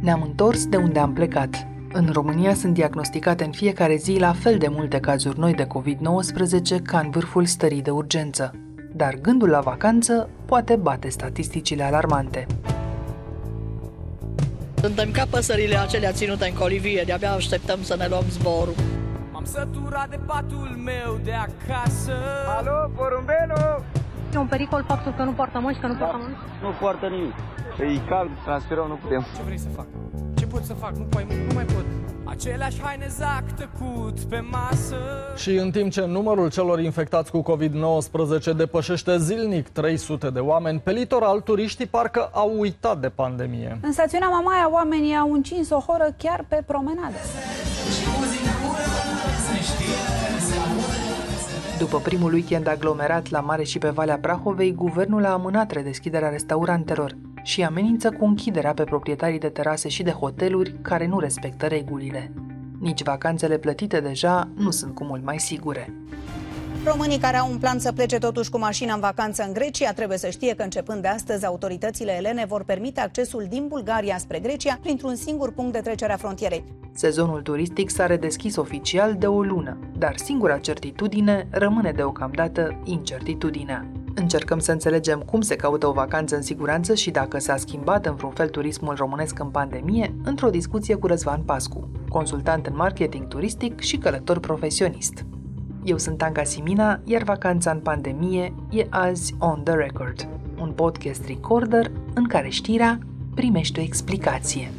Ne-am întors de unde am plecat. În România sunt diagnosticate în fiecare zi la fel de multe cazuri noi de COVID-19 ca în vârful stării de urgență. Dar gândul la vacanță poate bate statisticile alarmante. Suntem ca păsările acelea ținute în colivie, de-abia așteptăm să ne luăm zborul. M-am săturat de patul meu de acasă Alo, porumbenu! E un pericol faptul că nu poartă măști, că nu poartă măști? Nu poartă nimic. E cald, transferăm, nu putem. Ce vrei să fac? Ce pot să fac? Nu, mai, nu mai pot Aceleași haine zac tăcut pe masă Și în timp ce numărul celor infectați cu COVID-19 depășește zilnic 300 de oameni, pe litoral turiștii parcă au uitat de pandemie. În stațiunea Mamaia, oamenii au încins o horă chiar pe promenadă. După primul weekend aglomerat la mare și pe Valea Prahovei, guvernul a amânat redeschiderea restaurantelor și amenință cu închiderea pe proprietarii de terase și de hoteluri care nu respectă regulile. Nici vacanțele plătite deja nu sunt cu mult mai sigure. Românii care au un plan să plece totuși cu mașina în vacanță în Grecia trebuie să știe că începând de astăzi autoritățile elene vor permite accesul din Bulgaria spre Grecia printr-un singur punct de trecere a frontierei. Sezonul turistic s-a redeschis oficial de o lună, dar singura certitudine rămâne deocamdată incertitudinea. Încercăm să înțelegem cum se caută o vacanță în siguranță și dacă s-a schimbat în vreun fel turismul românesc în pandemie, într-o discuție cu Răzvan Pascu, consultant în marketing turistic și călător profesionist. Eu sunt Anca Simina, iar vacanța în pandemie e azi On The Record, un podcast recorder în care știrea primește o explicație.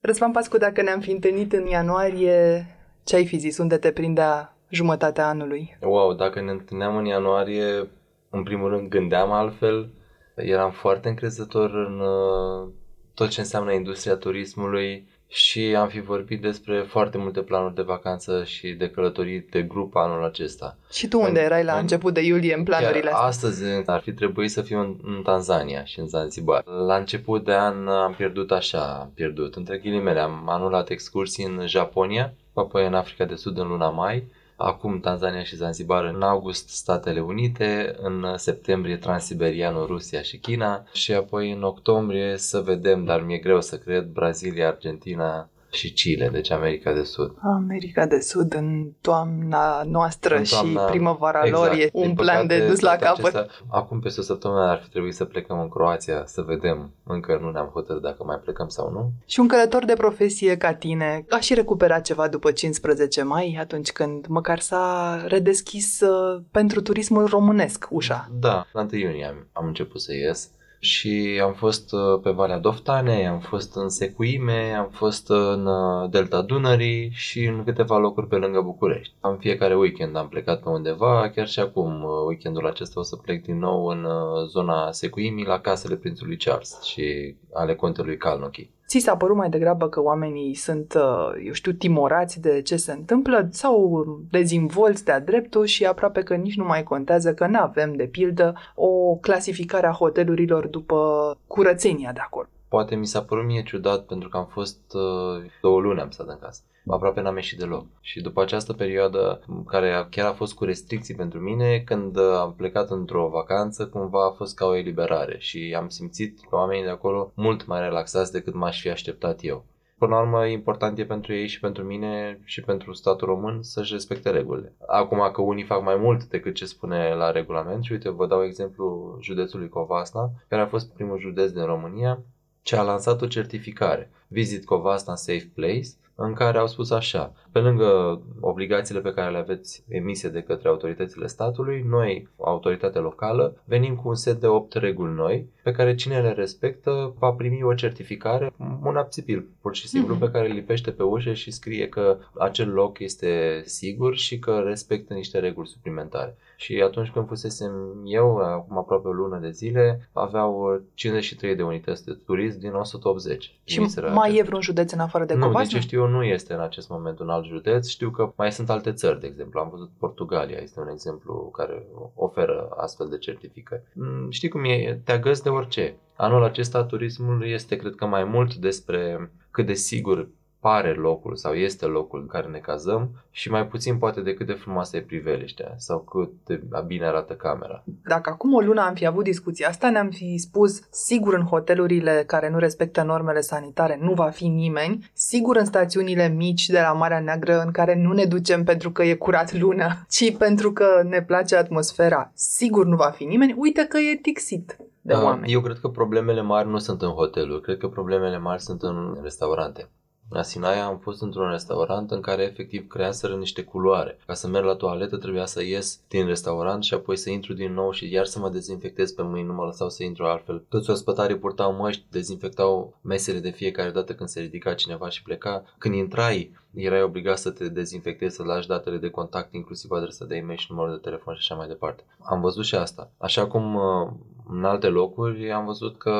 Răzvan Pascu, dacă ne-am fi întâlnit în ianuarie, ce ai fi zis? Unde te prindea jumătatea anului? Wow, dacă ne întâlneam în ianuarie, în primul rând gândeam altfel, eram foarte încrezător în uh, tot ce înseamnă industria turismului și am fi vorbit despre foarte multe planuri de vacanță și de călătorii de grup anul acesta. Și tu unde în, erai la în, început de iulie în planurile chiar astea? Astăzi ar fi trebuit să fiu în, în Tanzania și în Zanzibar. La început de an am pierdut așa, am pierdut, între ghilimele, am anulat excursii în Japonia, apoi în Africa de Sud în luna mai, acum Tanzania și Zanzibar, în august Statele Unite, în septembrie Transiberianul, Rusia și China și apoi în octombrie să vedem, dar mi-e greu să cred, Brazilia, Argentina și Chile, deci America de Sud. America de Sud în toamna noastră În toamna- și primăvara exact. lor e un Din plan de păcate, dus la toate capăt. acestea- acum peste o săptămână ar fi trebuit să plecăm în Croația să vedem. Încă nu ne-am hotărât dacă mai plecăm sau nu. Și un călător de profesie ca tine a și recuperat ceva după 15 mai, atunci când măcar s-a redeschis uh, pentru turismul românesc ușa. Da, la 1 iunie am, am început să ies și am fost uh, pe Valea Doftanei, am fost în Secuime, am fost în uh, Delta Dunării și în câteva locuri pe lângă București. Am fiecare weekend am plecat pe undeva, chiar și acum, uh, weekendul acesta o să plec din nou în uh, zona Secuimii, la casele prințului Charles și ale contelui Calnochi. Ți s-a părut mai degrabă că oamenii sunt, uh, eu știu, timorați de ce se întâmplă sau dezinvolți de-a dreptul și aproape că nici nu mai contează că nu avem, de pildă, o clasificare a hotelurilor după curățenia de acolo. Poate mi s-a părut mie ciudat pentru că am fost uh, două luni am stat în casă. Aproape n-am ieșit deloc. Și după această perioadă, care a- chiar a fost cu restricții pentru mine, când uh, am plecat într-o vacanță, cumva a fost ca o eliberare și am simțit pe oamenii de acolo mult mai relaxați decât m-aș fi așteptat eu. Până la urmă, important e pentru ei și pentru mine și pentru statul român să-și respecte regulile. Acum că unii fac mai mult decât ce spune la regulament și uite, vă dau exemplu județului Covasna, care a fost primul județ din România ce a lansat o certificare, Visit Covasna Safe Place, în care au spus așa, pe lângă obligațiile pe care le aveți emise de către autoritățile statului, noi, autoritatea locală, venim cu un set de 8 reguli noi, pe care cine le respectă va primi o certificare, un apțipil, pur și simplu, pe care îl lipește pe ușă și scrie că acel loc este sigur și că respectă niște reguli suplimentare. Și atunci când fusesem eu, acum aproape o lună de zile, aveau 53 de unități de turism din 180. Și Trimiserea mai e acestea. vreun județ în afară de nu, Covasna? din ce știu eu, nu este în acest moment un alt județ. Știu că mai sunt alte țări, de exemplu. Am văzut Portugalia, este un exemplu care oferă astfel de certificări. Mm, Știi cum e? Te agăs de orice. Anul acesta turismul este, cred că, mai mult despre cât de sigur pare locul sau este locul în care ne cazăm și mai puțin poate de cât de frumoasă e priveliștea sau cât de bine arată camera. Dacă acum o lună am fi avut discuția asta, ne-am fi spus sigur în hotelurile care nu respectă normele sanitare nu va fi nimeni, sigur în stațiunile mici de la Marea Neagră în care nu ne ducem pentru că e curat luna, ci pentru că ne place atmosfera, sigur nu va fi nimeni, uite că e tixit de Da, oameni. Eu cred că problemele mari nu sunt în hoteluri, cred că problemele mari sunt în restaurante. La Sinaia am fost într-un restaurant în care efectiv creaseră niște culoare. Ca să merg la toaletă trebuia să ies din restaurant și apoi să intru din nou și iar să mă dezinfectez pe mâini, nu mă lăsau să intru altfel. Toți ospătarii purtau măști, dezinfectau mesele de fiecare dată când se ridica cineva și pleca. Când intrai, erai obligat să te dezinfectezi, să lași datele de contact, inclusiv adresa de e-mail și numărul de telefon și așa mai departe. Am văzut și asta. Așa cum uh, în alte locuri am văzut că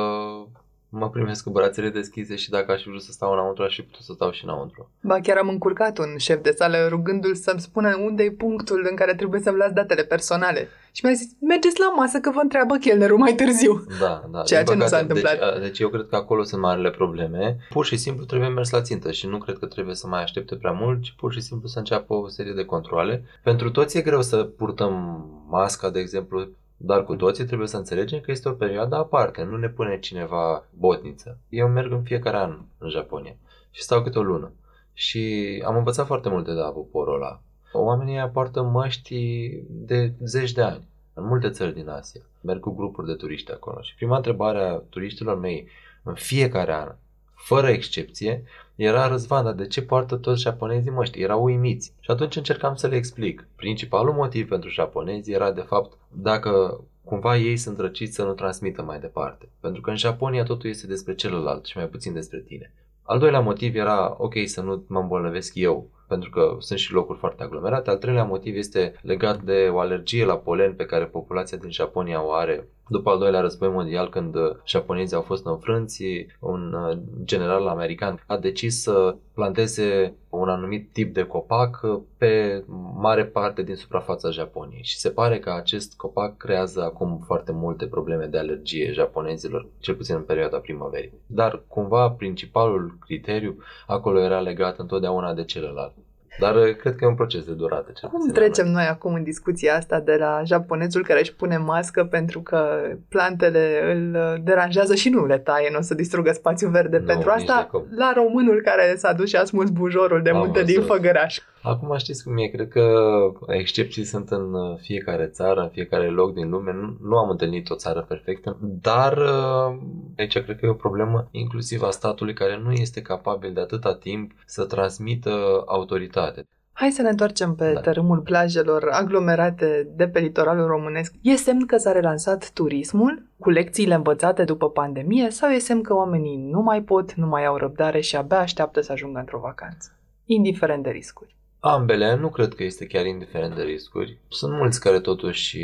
mă primesc cu brațele deschise și dacă aș fi vrut să stau înăuntru, aș fi putut să stau și înăuntru. Ba chiar am încurcat un șef de sală rugându-l să-mi spună unde e punctul în care trebuie să-mi las datele personale. Și mi-a zis, mergeți la masă că vă întreabă chelnerul mai târziu. Da, da. Ceea din ce nu s-a păcate, întâmplat. Deci, deci eu cred că acolo sunt marile probleme. Pur și simplu trebuie mers la țintă și nu cred că trebuie să mai aștepte prea mult, ci pur și simplu să înceapă o serie de controle. Pentru toți e greu să purtăm masca, de exemplu, dar cu toții trebuie să înțelegem că este o perioadă aparte, nu ne pune cineva botniță. Eu merg în fiecare an în Japonia și stau câte o lună. Și am învățat foarte multe de la poporul ăla. Oamenii ăia poartă măști de zeci de ani în multe țări din Asia. Merg cu grupuri de turiști acolo. Și prima întrebare a turiștilor mei în fiecare an, fără excepție, era Răzvan, dar de ce poartă toți japonezii măști? Erau uimiți. Și atunci încercam să le explic. Principalul motiv pentru japonezi era de fapt dacă cumva ei sunt răciți să nu transmită mai departe. Pentru că în Japonia totul este despre celălalt și mai puțin despre tine. Al doilea motiv era, ok, să nu mă îmbolnăvesc eu, pentru că sunt și locuri foarte aglomerate. Al treilea motiv este legat de o alergie la polen pe care populația din Japonia o are după al doilea război mondial, când uh, japonezii au fost înfrânți, un uh, general american a decis să planteze un anumit tip de copac uh, pe mare parte din suprafața Japoniei și se pare că acest copac creează acum foarte multe probleme de alergie japonezilor, cel puțin în perioada primăverii. Dar cumva principalul criteriu acolo era legat întotdeauna de celălalt. Dar uh, cred că e un proces de durată. Cel Cum puțin la trecem noi. noi acum în discuția asta de la japonezul care își pune mască pentru că plantele îl uh, deranjează și nu le taie, nu o să distrugă spațiul verde Nu, pentru nici asta, de cum. la românul care s-a dus și a smuls bujorul de Am munte din văzut. Făgăraș. Acum știți cum e, cred că excepții sunt în uh, fiecare țară, în fiecare loc din lume. Nu, nu am întâlnit o țară perfectă, dar uh, aici cred că e o problemă inclusiv a statului care nu este capabil de atâta timp să transmită autoritate. Hai să ne întoarcem pe Da. tărâmul plajelor aglomerate de pe litoralul românesc. E semn că s-a relansat turismul cu lecțiile învățate după pandemie sau e semn că oamenii nu mai pot, nu mai au răbdare și abia așteaptă să ajungă într-o vacanță, indiferent de riscuri? Ambele, nu cred că este chiar indiferent de riscuri. Sunt mulți care totuși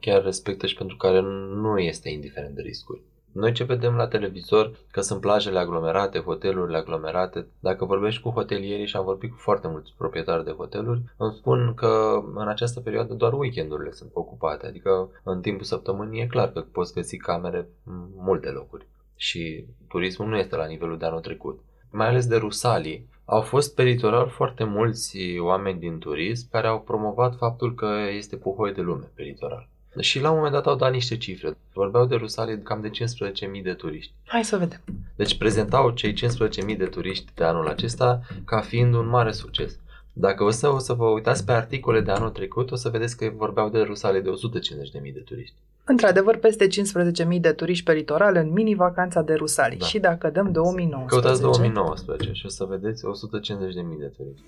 chiar respectă și pentru care nu este indiferent de riscuri. Noi ce vedem la televizor, că sunt plajele aglomerate, hotelurile aglomerate, dacă vorbești cu hotelierii și am vorbit cu foarte mulți proprietari de hoteluri, îmi spun că în această perioadă doar weekendurile sunt ocupate, adică în timpul săptămânii e clar că poți găsi camere în multe locuri și turismul nu este la nivelul de anul trecut. Mai ales de Rusalii, au fost pe litoral foarte mulți oameni din turism care au promovat faptul că este puhoi de lume pe litoral. Și la un moment dat au dat niște cifre. Vorbeau de Rusalii cam de 15.000 de turiști. Hai să vedem. Deci prezentau cei 15.000 de turiști de anul acesta ca fiind un mare succes. Dacă o să, o să vă uitați pe articole de anul trecut, o să vedeți că vorbeau de Rusalii de 150.000 de turiști. Într-adevăr, peste 15.000 de turiști pe litoral în mini-vacanța de Rusalii. Da. Și dacă dăm 2019... Căutați 2019 și o să vedeți 150.000 de turiști.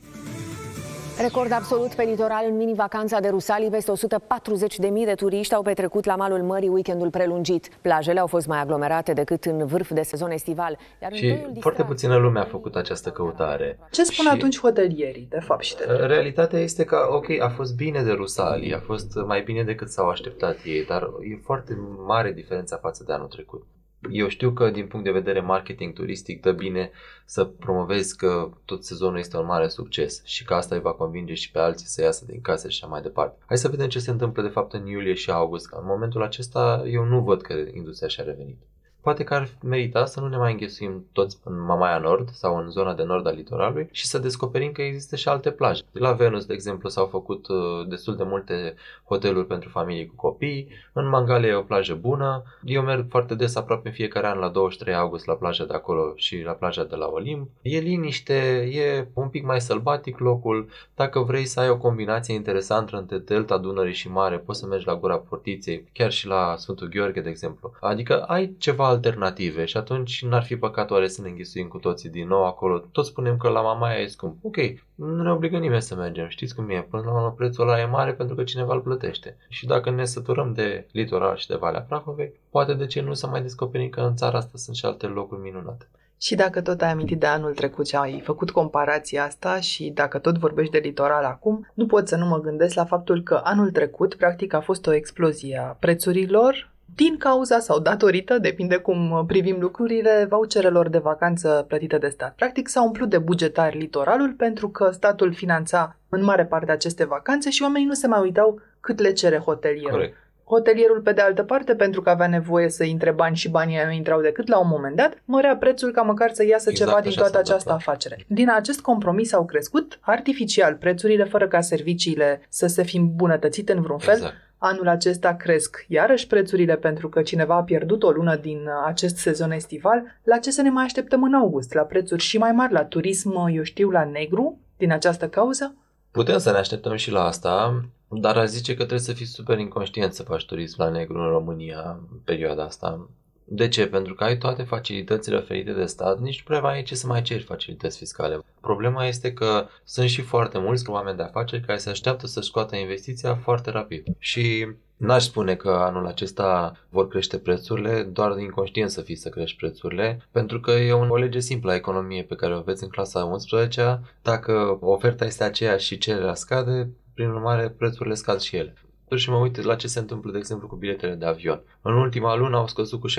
Record absolut pe litoral în mini-vacanța de Rusalii, peste 140.000 de turiști au petrecut la malul mării weekendul prelungit. Plajele au fost mai aglomerate decât în vârf de sezon estival. Iar în Și toiul foarte distrat- puțină lume a făcut această căutare. Ce spun Și- atunci hotelierii, de fapt, și de Realitatea este că, ok, a fost bine de Rusalii, a fost mai bine decât s-au așteptat ei, dar e foarte mare diferența față de anul trecut. Eu știu că din punct de vedere marketing turistic dă bine să promovezi că tot sezonul este un mare succes și că asta îi va convinge și pe alții să iasă din case și așa mai departe. Hai să vedem ce se întâmplă de fapt în iulie și august. În momentul acesta eu nu văd că industria și-a revenit. Poate că ar merita să nu ne mai înghesuim toți în Mamaia Nord sau în zona de nord a litoralului și să descoperim că există și alte plaje. La Venus, de exemplu, s-au făcut uh, destul de multe hoteluri pentru familii cu copii, în Mangalia e o plajă bună, eu merg foarte des aproape în fiecare an la 23 august la plaja de acolo și la plaja de la Olimp. E liniște, e un pic mai sălbatic locul, dacă vrei să ai o combinație interesantă între delta Dunării și mare, poți să mergi la Gura Portiței, chiar și la Sfântul Gheorghe, de exemplu. Adică ai ceva alternative și atunci n-ar fi păcat oare să ne înghesuim cu toții din nou acolo. Toți spunem că la Mamaia e scump. Ok, nu ne obligă nimeni să mergem. Știți cum e? Până la urmă prețul ăla e mare pentru că cineva îl plătește. Și dacă ne săturăm de litoral și de Valea Prahovei, poate de ce nu să mai descoperim că în țara asta sunt și alte locuri minunate. Și dacă tot ai amintit de anul trecut și ai făcut comparația asta și dacă tot vorbești de litoral acum, nu pot să nu mă gândesc la faptul că anul trecut, practic, a fost o explozie a prețurilor din cauza sau datorită, depinde cum privim lucrurile, voucherelor de vacanță plătite de stat. Practic s-a umplut de bugetar litoralul pentru că statul finanța în mare parte aceste vacanțe și oamenii nu se mai uitau cât le cere hotelierul. Corect. Hotelierul, pe de altă parte, pentru că avea nevoie să intre bani și banii nu intrau decât la un moment dat, mărea prețul ca măcar să iasă Exact ceva din așa toată s-a această întâmplat. afacere. Din acest compromis au crescut artificial prețurile, fără ca serviciile să se fi îmbunătățite în vreun fel. Exact. Anul acesta cresc iarăși prețurile pentru că cineva a pierdut o lună din uh, acest sezon estival. La ce să ne mai așteptăm în august? La prețuri și mai mari, la turism, eu știu, la negru, din această cauză? Putem să ne așteptăm și la asta, dar aș zice că trebuie să fii super inconștient să faci turism la negru în România în perioada asta. De ce? Pentru că ai toate facilitățile oferite de stat, nici nu prea mai ai ce să mai ceri facilități fiscale. Problema este că sunt și foarte mulți oameni de afaceri care se așteaptă să scoată investiția foarte rapid. Și N-aș spune că anul acesta vor crește prețurile, doar din inconștient să fii să crești prețurile, pentru că e o lege simplă a economiei pe care o aveți în clasa 11 Dacă oferta este aceeași și cererea scade, prin urmare prețurile scad și ele. Și mă uit la ce se întâmplă, de exemplu, cu biletele de avion. În ultima lună au scăzut cu 16%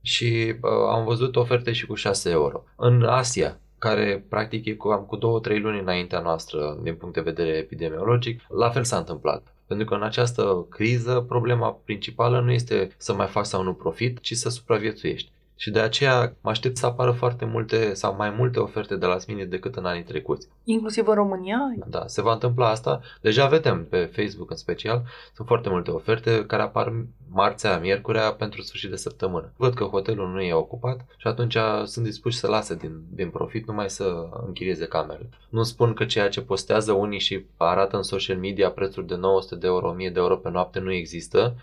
și uh, am văzut oferte și cu 6 euro. În Asia, care practic e cam cu 2-3 luni înaintea noastră din punct de vedere epidemiologic, la fel s-a întâmplat. Pentru că în această criză problema principală nu este să mai faci sau nu profit, ci să supraviețuiești. Și de aceea mă aștept să apară foarte multe sau mai multe oferte de la mine decât în anii trecuți. Inclusiv în România? Da, se va întâmpla asta. Deja vedem pe Facebook în special, sunt foarte multe oferte care apar marțea, miercurea pentru sfârșit de săptămână. Văd că hotelul nu e ocupat și atunci sunt dispuși să lase din, din profit numai să închirieze camerele. Nu spun că ceea ce postează unii și arată în social media prețuri de 900 de euro, 1000 de euro pe noapte nu există,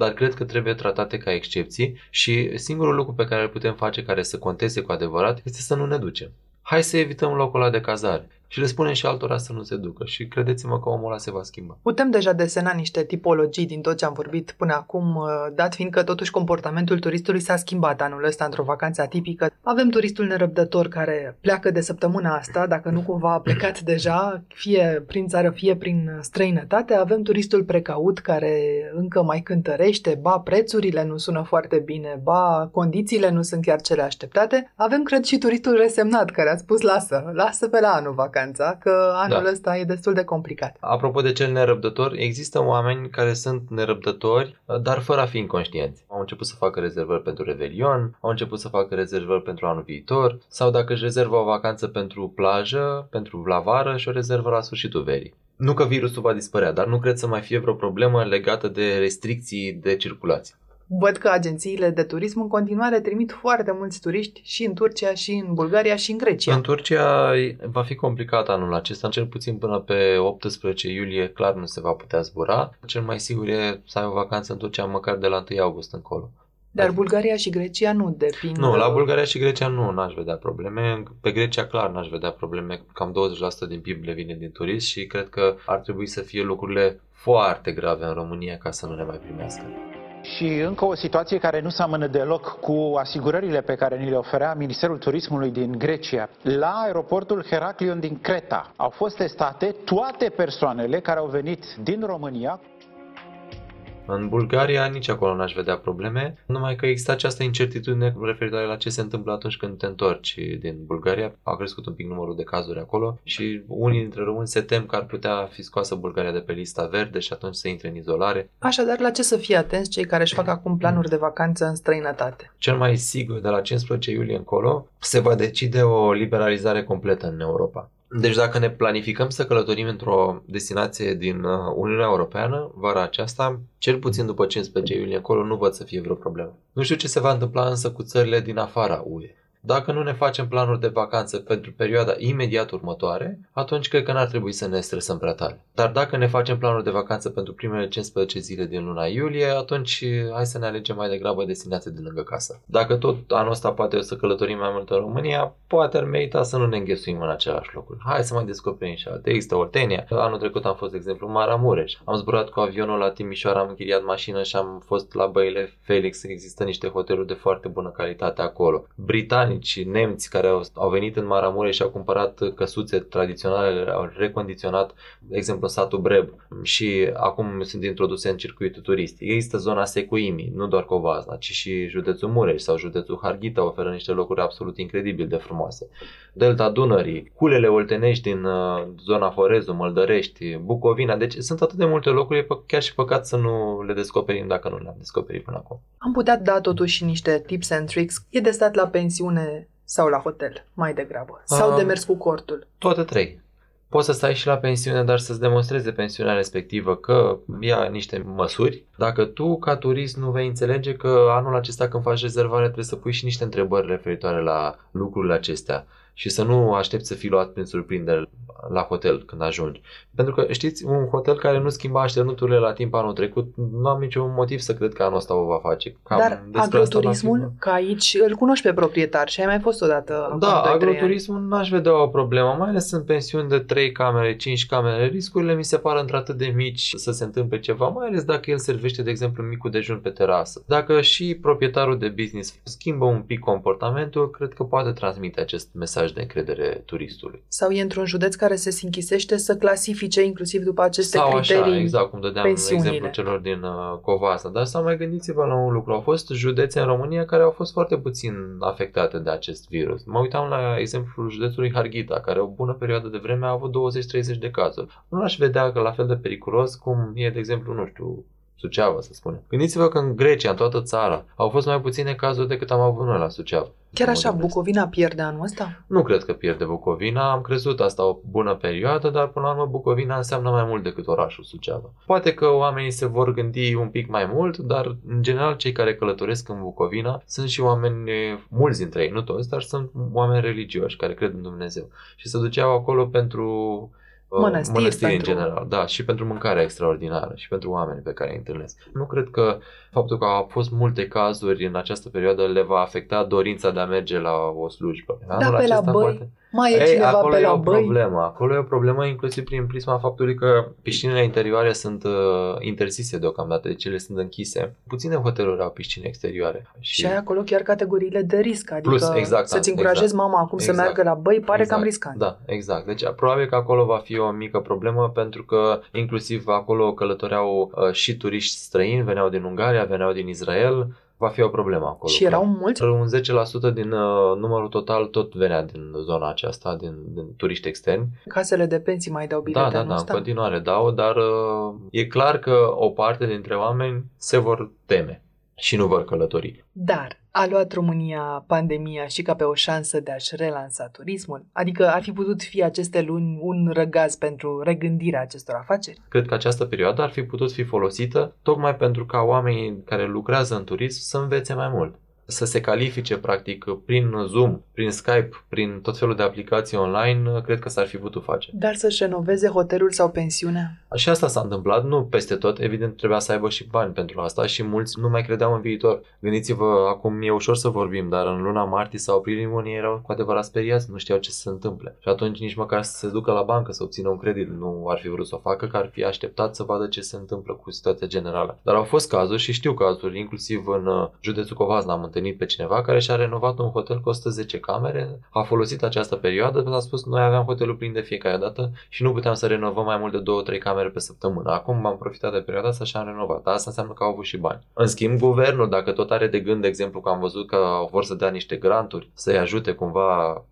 dar cred că trebuie tratate ca excepții și singurul lucru pe care îl putem face care să conteze cu adevărat este să nu ne ducem. Hai să evităm locul ăla de cazare și le spunem și altora să nu se ducă și credeți-mă că omul ăla se va schimba. Putem deja desena niște tipologii din tot ce am vorbit până acum, uh, dat fiind că totuși comportamentul turistului s-a schimbat anul ăsta într-o vacanță atipică. Avem turistul nerăbdător care pleacă de săptămâna asta, dacă nu cumva a plecat deja, fie prin țară, fie prin străinătate. Avem turistul precaut care încă mai cântărește, ba prețurile nu sună foarte bine, ba condițiile nu sunt chiar cele așteptate. Avem, cred, și turistul resemnat care a spus lasă, lasă pe la anul vacanță vacanța, că anul Da. ăsta e destul de complicat. Apropo de cel nerăbdător, există oameni care sunt nerăbdători, dar fără a fi inconștienți. Au început să facă rezervări pentru Revelion, au început să facă rezervări pentru anul viitor, sau dacă își rezervă o vacanță pentru plajă, pentru la vară și o rezervă la sfârșitul verii. Nu că virusul va dispărea, dar nu cred să mai fie vreo problemă legată de restricții de circulație. Văd că agențiile de turism în continuare trimit foarte mulți turiști și în Turcia, și în Bulgaria, și în Grecia. În Turcia va fi complicat anul acesta, cel puțin până pe 18 iulie clar nu se va putea zbura. Cel mai sigur e să ai o vacanță în Turcia măcar de la 1 august încolo. Dar Bulgaria și Grecia nu depind. Nu, la Bulgaria și Grecia nu n-aș vedea probleme. Pe Grecia clar n-aș vedea probleme. Cam 20% din PIB le vine din turism și cred că ar trebui să fie lucrurile foarte grave în România ca să nu ne mai primească. Și încă o situație care nu seamănă deloc cu asigurările pe care ni le oferea Ministerul Turismului din Grecia. La aeroportul Heraklion din Creta au fost testate toate persoanele care au venit din România În Bulgaria nici acolo n-aș vedea probleme, numai că există această incertitudine referitoare la ce se întâmplă atunci când te întorci din Bulgaria. A crescut un pic numărul de cazuri acolo și unii dintre români se tem că ar putea fi scoasă Bulgaria de pe lista verde și atunci să intre în izolare. Așadar, la ce să fie atenți cei care își fac acum planuri de vacanță în străinătate? Cel mai sigur, de la 15 iulie încolo, se va decide o liberalizare completă în Europa. Deci dacă ne planificăm să călătorim într-o destinație din uh, Uniunea Europeană, vara aceasta, cel puțin după 15 iulie încolo, nu văd să fie vreo problemă. Nu știu ce se va întâmpla însă cu țările din afara UE. Dacă nu ne facem planuri de vacanță pentru perioada imediat următoare, atunci cred că n-ar trebui să ne stresăm prea tare. Dar dacă ne facem planuri de vacanță pentru primele 15 zile din luna iulie, atunci hai să ne alegem mai degrabă destinații de lângă casă. Dacă tot anul ăsta poate o să călătorim mai mult în România, poate ar merita să nu ne înghesuim în același locuri. Hai să mai descoperim și alte. Există Oltenia. Anul trecut am fost, de exemplu, în Maramureș. Am zburat cu avionul la Timișoara, am închiriat mașină și am fost la băile Felix. Există niște hoteluri de foarte bună calitate acolo. Britania britanici, nemți care au, au venit în Maramureș și au cumpărat căsuțe tradiționale, au recondiționat, de exemplu, satul Breb și acum sunt introduse în circuitul turistic. Există zona Secuimi, nu doar Covazna, ci și județul Mureș sau județul Harghita oferă niște locuri absolut incredibil de frumoase. Delta Dunării, culele oltenești din uh, zona Horezu, Măldărești, Bucovina, deci sunt atât de multe locuri, e chiar și păcat să nu le descoperim dacă nu le-am descoperit până acum. Am putea da totuși niște tips and tricks. E de stat la pensiune sau la hotel, mai degrabă? Sau de mers cu cortul? Toate trei. Poți să stai și la pensiune, dar să-ți demonstreze pensiunea respectivă că ia niște măsuri. Dacă tu, ca turist, nu vei înțelege că anul acesta când faci rezervare trebuie să pui și niște întrebări referitoare la lucrurile acestea și să nu aștepți să fii luat prin surprindere la hotel când ajungi. Pentru că știți, un hotel care nu schimba așternuturile la timp anul trecut, nu am niciun motiv să cred că anul ăsta o va face. Cam Dar agroturismul, că aici îl cunoști pe proprietar și ai mai fost odată. Da, agroturismul n-aș vedea o problemă, mai ales în pensiuni de 3 camere, 5 camere. Riscurile mi se par într-atât de mici să se întâmple ceva, mai ales dacă el servește, de exemplu, micul dejun pe terasă. Dacă și proprietarul de business schimbă un pic comportamentul, cred că poate transmite acest mesaj de încredere turistului. Sau e într-un județ care se închisește să clasifice inclusiv după aceste Sau criterii așa, exact cum dădeam exemplu celor din uh, Covasa. Dar să mai gândiți-vă la un lucru. Au fost județe în România care au fost foarte puțin afectate de acest virus. Mă uitam la exemplul județului Harghita, care o bună perioadă de vreme a avut 20-30 de cazuri. Nu aș vedea că la fel de periculos cum e, de exemplu, nu știu, Suceava, să spunem. Gândiți-vă că în Grecia, în toată țara, au fost mai puține cazuri decât am avut noi la Suceava. Chiar așa, Bucovina pierde anul ăsta? Nu cred că pierde Bucovina, am crezut asta o bună perioadă, dar până la urmă Bucovina înseamnă mai mult decât orașul Suceava. Poate că oamenii se vor gândi un pic mai mult, dar în general cei care călătoresc în Bucovina sunt și oameni, mulți dintre ei, nu toți, dar sunt oameni religioși care cred în Dumnezeu și se duceau acolo pentru mănăstiri, mănăstiri pentru... în general, da, și pentru mâncarea extraordinară și pentru oamenii pe care îi întâlnesc. Nu cred că faptul că au fost multe cazuri în această perioadă le va afecta dorința de a merge la o slujbă. Da, Anul pe la băi, poate... mai e Ei, cineva acolo pe e la o băi? problemă. Acolo e o problemă inclusiv prin prisma faptului că piscinele interioare sunt uh, interzise deocamdată, deci ele sunt închise. Puține hoteluri au piscine exterioare. Și, și ai acolo chiar categoriile de risc, adică Plus, exact, să-ți încurajezi exact, mama acum exact, să meargă la băi, pare exact, cam riscant. Da, exact. Deci probabil că acolo va fi o mică problemă pentru că inclusiv acolo călătoreau uh, și turiști străini, veneau din Ungaria, veneau din Israel, va fi o problemă acolo. Și erau mulți? Un 10% din uh, numărul total tot venea din zona aceasta, din, din turiști externi. Casele de pensii mai dau bilete Da, da, da, în continuare dau, dar uh, e clar că o parte dintre oameni se vor teme și nu vor călători. Dar a luat România pandemia și ca pe o șansă de a-și relansa turismul? Adică ar fi putut fi aceste luni un răgaz pentru regândirea acestor afaceri? Cred că această perioadă ar fi putut fi folosită tocmai pentru ca oamenii care lucrează în turism să învețe mai mult să se califice practic prin Zoom, prin Skype, prin tot felul de aplicații online, cred că s-ar fi putut face. Dar să-și renoveze hotelul sau pensiunea? Și asta s-a întâmplat, nu peste tot, evident trebuia să aibă și bani pentru asta și mulți nu mai credeau în viitor. Gândiți-vă, acum e ușor să vorbim, dar în luna martie sau aprilie unii erau cu adevărat speriați, nu știau ce se întâmple. Și atunci nici măcar să se ducă la bancă să obțină un credit nu ar fi vrut să o facă, că ar fi așteptat să vadă ce se întâmplă cu situația generală. Dar au fost cazuri și știu cazuri, inclusiv în uh, județul Covazna am întâlnit întâlnit pe cineva care și-a renovat un hotel cu 110 camere, a folosit această perioadă pentru a spus noi aveam hotelul plin de fiecare dată și nu puteam să renovăm mai mult de 2-3 camere pe săptămână. Acum am profitat de perioada asta și am renovat. Asta înseamnă că au avut și bani. În schimb, guvernul, dacă tot are de gând, de exemplu, că am văzut că vor să dea niște granturi, să-i ajute cumva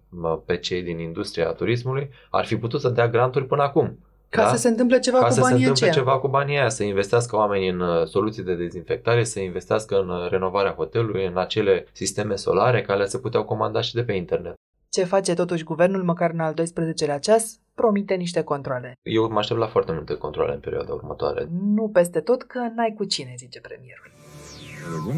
pe cei din industria turismului, ar fi putut să dea granturi până acum. Ca da? să se întâmple ceva Ca cu să banii se întâmple aceia. ceva cu banii aia, să investească oamenii în uh, soluții de dezinfectare, să investească în uh, renovarea hotelului, în acele sisteme solare care se puteau comanda și de pe internet. Ce face totuși guvernul, măcar în al 12-lea ceas, promite niște controle. Eu mă aștept la foarte multe controle în perioada următoare. Nu peste tot, că n-ai cu cine, zice premierul.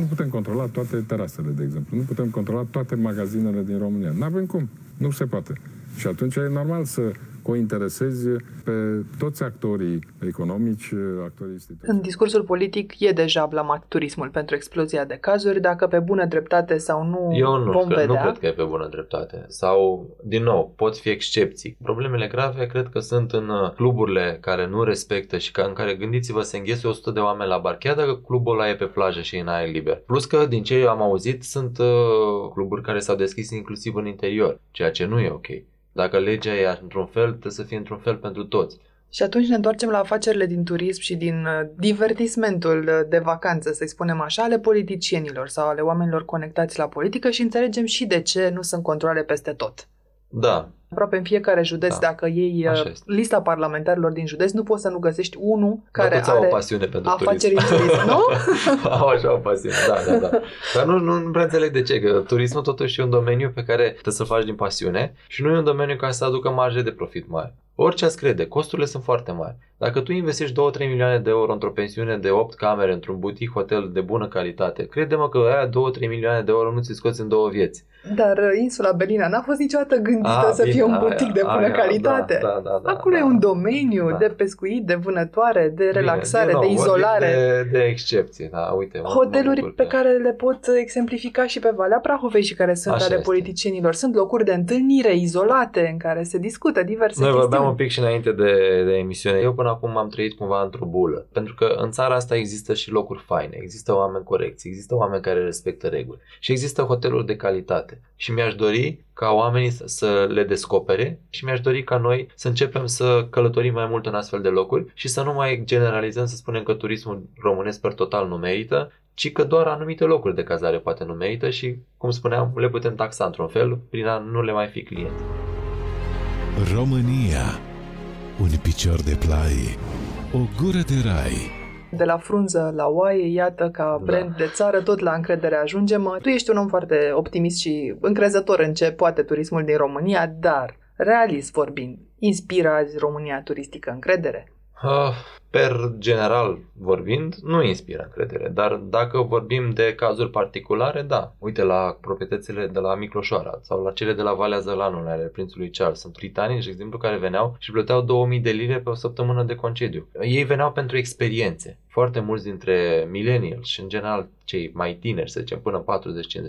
Nu putem controla toate terasele, de exemplu. Nu putem controla toate magazinele din România. Nu avem cum. Nu se poate. Și atunci e normal să cointeresezi pe toți actorii economici, actorii instituționali. În discursul politic e deja blamat turismul pentru explozia de cazuri, dacă pe bună dreptate sau nu Eu nu, vom că, vedea. nu cred că e pe bună dreptate. Sau, din nou, pot fi excepții. Problemele grave cred că sunt în uh, cluburile care nu respectă și ca, în care, gândiți-vă, se înghese 100 de oameni la bar, chiar dacă clubul ăla e pe plajă și e în aer liber. Plus că, din ce eu am auzit, sunt uh, cluburi care s-au deschis inclusiv în interior, ceea ce nu e ok. Dacă legea e într-un fel, trebuie să fie într-un fel pentru toți. Și atunci ne întoarcem la afacerile din turism și din uh, divertismentul uh, de vacanță, să-i spunem așa, ale politicienilor sau ale oamenilor conectați la politică și înțelegem și de ce nu sunt controle peste tot. Da, Aproape în fiecare județ, Da. dacă iei Așa uh, este. lista parlamentarilor din județ, nu poți să nu găsești unul care Dar toți au are o pasiune pentru afaceri turism. în turism, nu? au așa o pasiune, da, da, da. Dar nu, nu, nu prea înțeleg de ce, că turismul totuși e un domeniu pe care trebuie să-l faci din pasiune și nu e un domeniu care să aducă marge de profit mari. Orice ați crede, costurile sunt foarte mari. Dacă tu investești 2-3 milioane de euro într-o pensiune de 8 camere, într-un butic hotel de bună calitate, crede-mă că aia 2-3 milioane de euro nu ți scoți în două vieți. Dar uh, insula Belina n-a fost niciodată gândită Ah, să bine, fie un aia- butic de bună aia, calitate. Da, da, da, da, Acolo da, e un domeniu da. de pescuit, de vânătoare, de Bine, relaxare, din nou, de vorbim izolare. De, de excepție, da, uite. mă- mă Hoteluri bucur pe că- care le pot exemplifica și pe Valea Prahovei și care sunt Așa ale este. politicienilor. Sunt locuri de întâlnire izolate în care se discută diverse Noi vorbeam chestiuni. un pic și înainte de, de emisiune. Eu până acum am trăit cumva într-o bulă. Pentru că în țara asta există și locuri faine, există oameni corecți, există oameni care respectă reguli și există hoteluri de calitate. Și mi-aș dori ca oamenii să, să le descopere și mi-aș dori ca noi să începem să călătorim mai mult în astfel de locuri și să nu mai generalizăm să spunem că turismul românesc per total nu merită, ci că doar anumite locuri de cazare poate nu merită și, cum spuneam, le putem taxa într-un fel prin a nu le mai fi clienți. România. Un picior de ploaie. O gură de rai. De la frunză la oaie, iată, ca brand de țară, tot la încredere ajungem. Tu ești un om foarte optimist și încrezător în ce poate turismul din România, dar, realist vorbind, inspiră azi România turistică încredere? Ah, Per general vorbind, nu inspiră încredere, dar dacă vorbim de cazuri particulare, da. Uite la proprietățile de la Micloșoara sau la cele de la Valea Zălanului ale prințului Charles. Sunt britanici, de exemplu, care veneau și plăteau 2000 de lire pe o săptămână de concediu. Ei veneau pentru experiențe. Foarte mulți dintre millennials și în general cei mai tineri, să zicem, până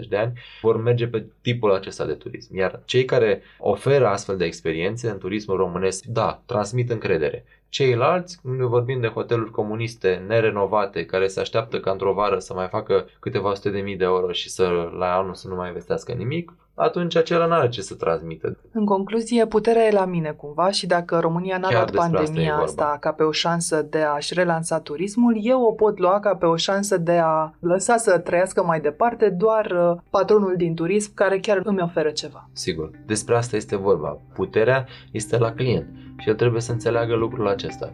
40-50 de ani, vor merge pe tipul acesta de turism. Iar cei care oferă astfel de experiențe în turismul românesc, da, transmit încredere. Ceilalți, când vorbim de hoteluri comuniste nerenovate, care se așteaptă ca într-o vară să mai facă câteva sute de mii de euro și să la anul să nu mai investească nimic, atunci acela nu are ce să transmită. În concluzie, puterea e la mine cumva și dacă România n-a Chiar luat despre asta e pandemia vorba. asta ca pe o șansă de a-și relansa turismul, eu o pot lua ca pe o șansă de a lăsa să trăiască mai departe doar uh, patronul din turism care chiar îmi oferă ceva. Sigur, despre asta este vorba. Puterea este la client și el trebuie să înțeleagă lucrul acesta.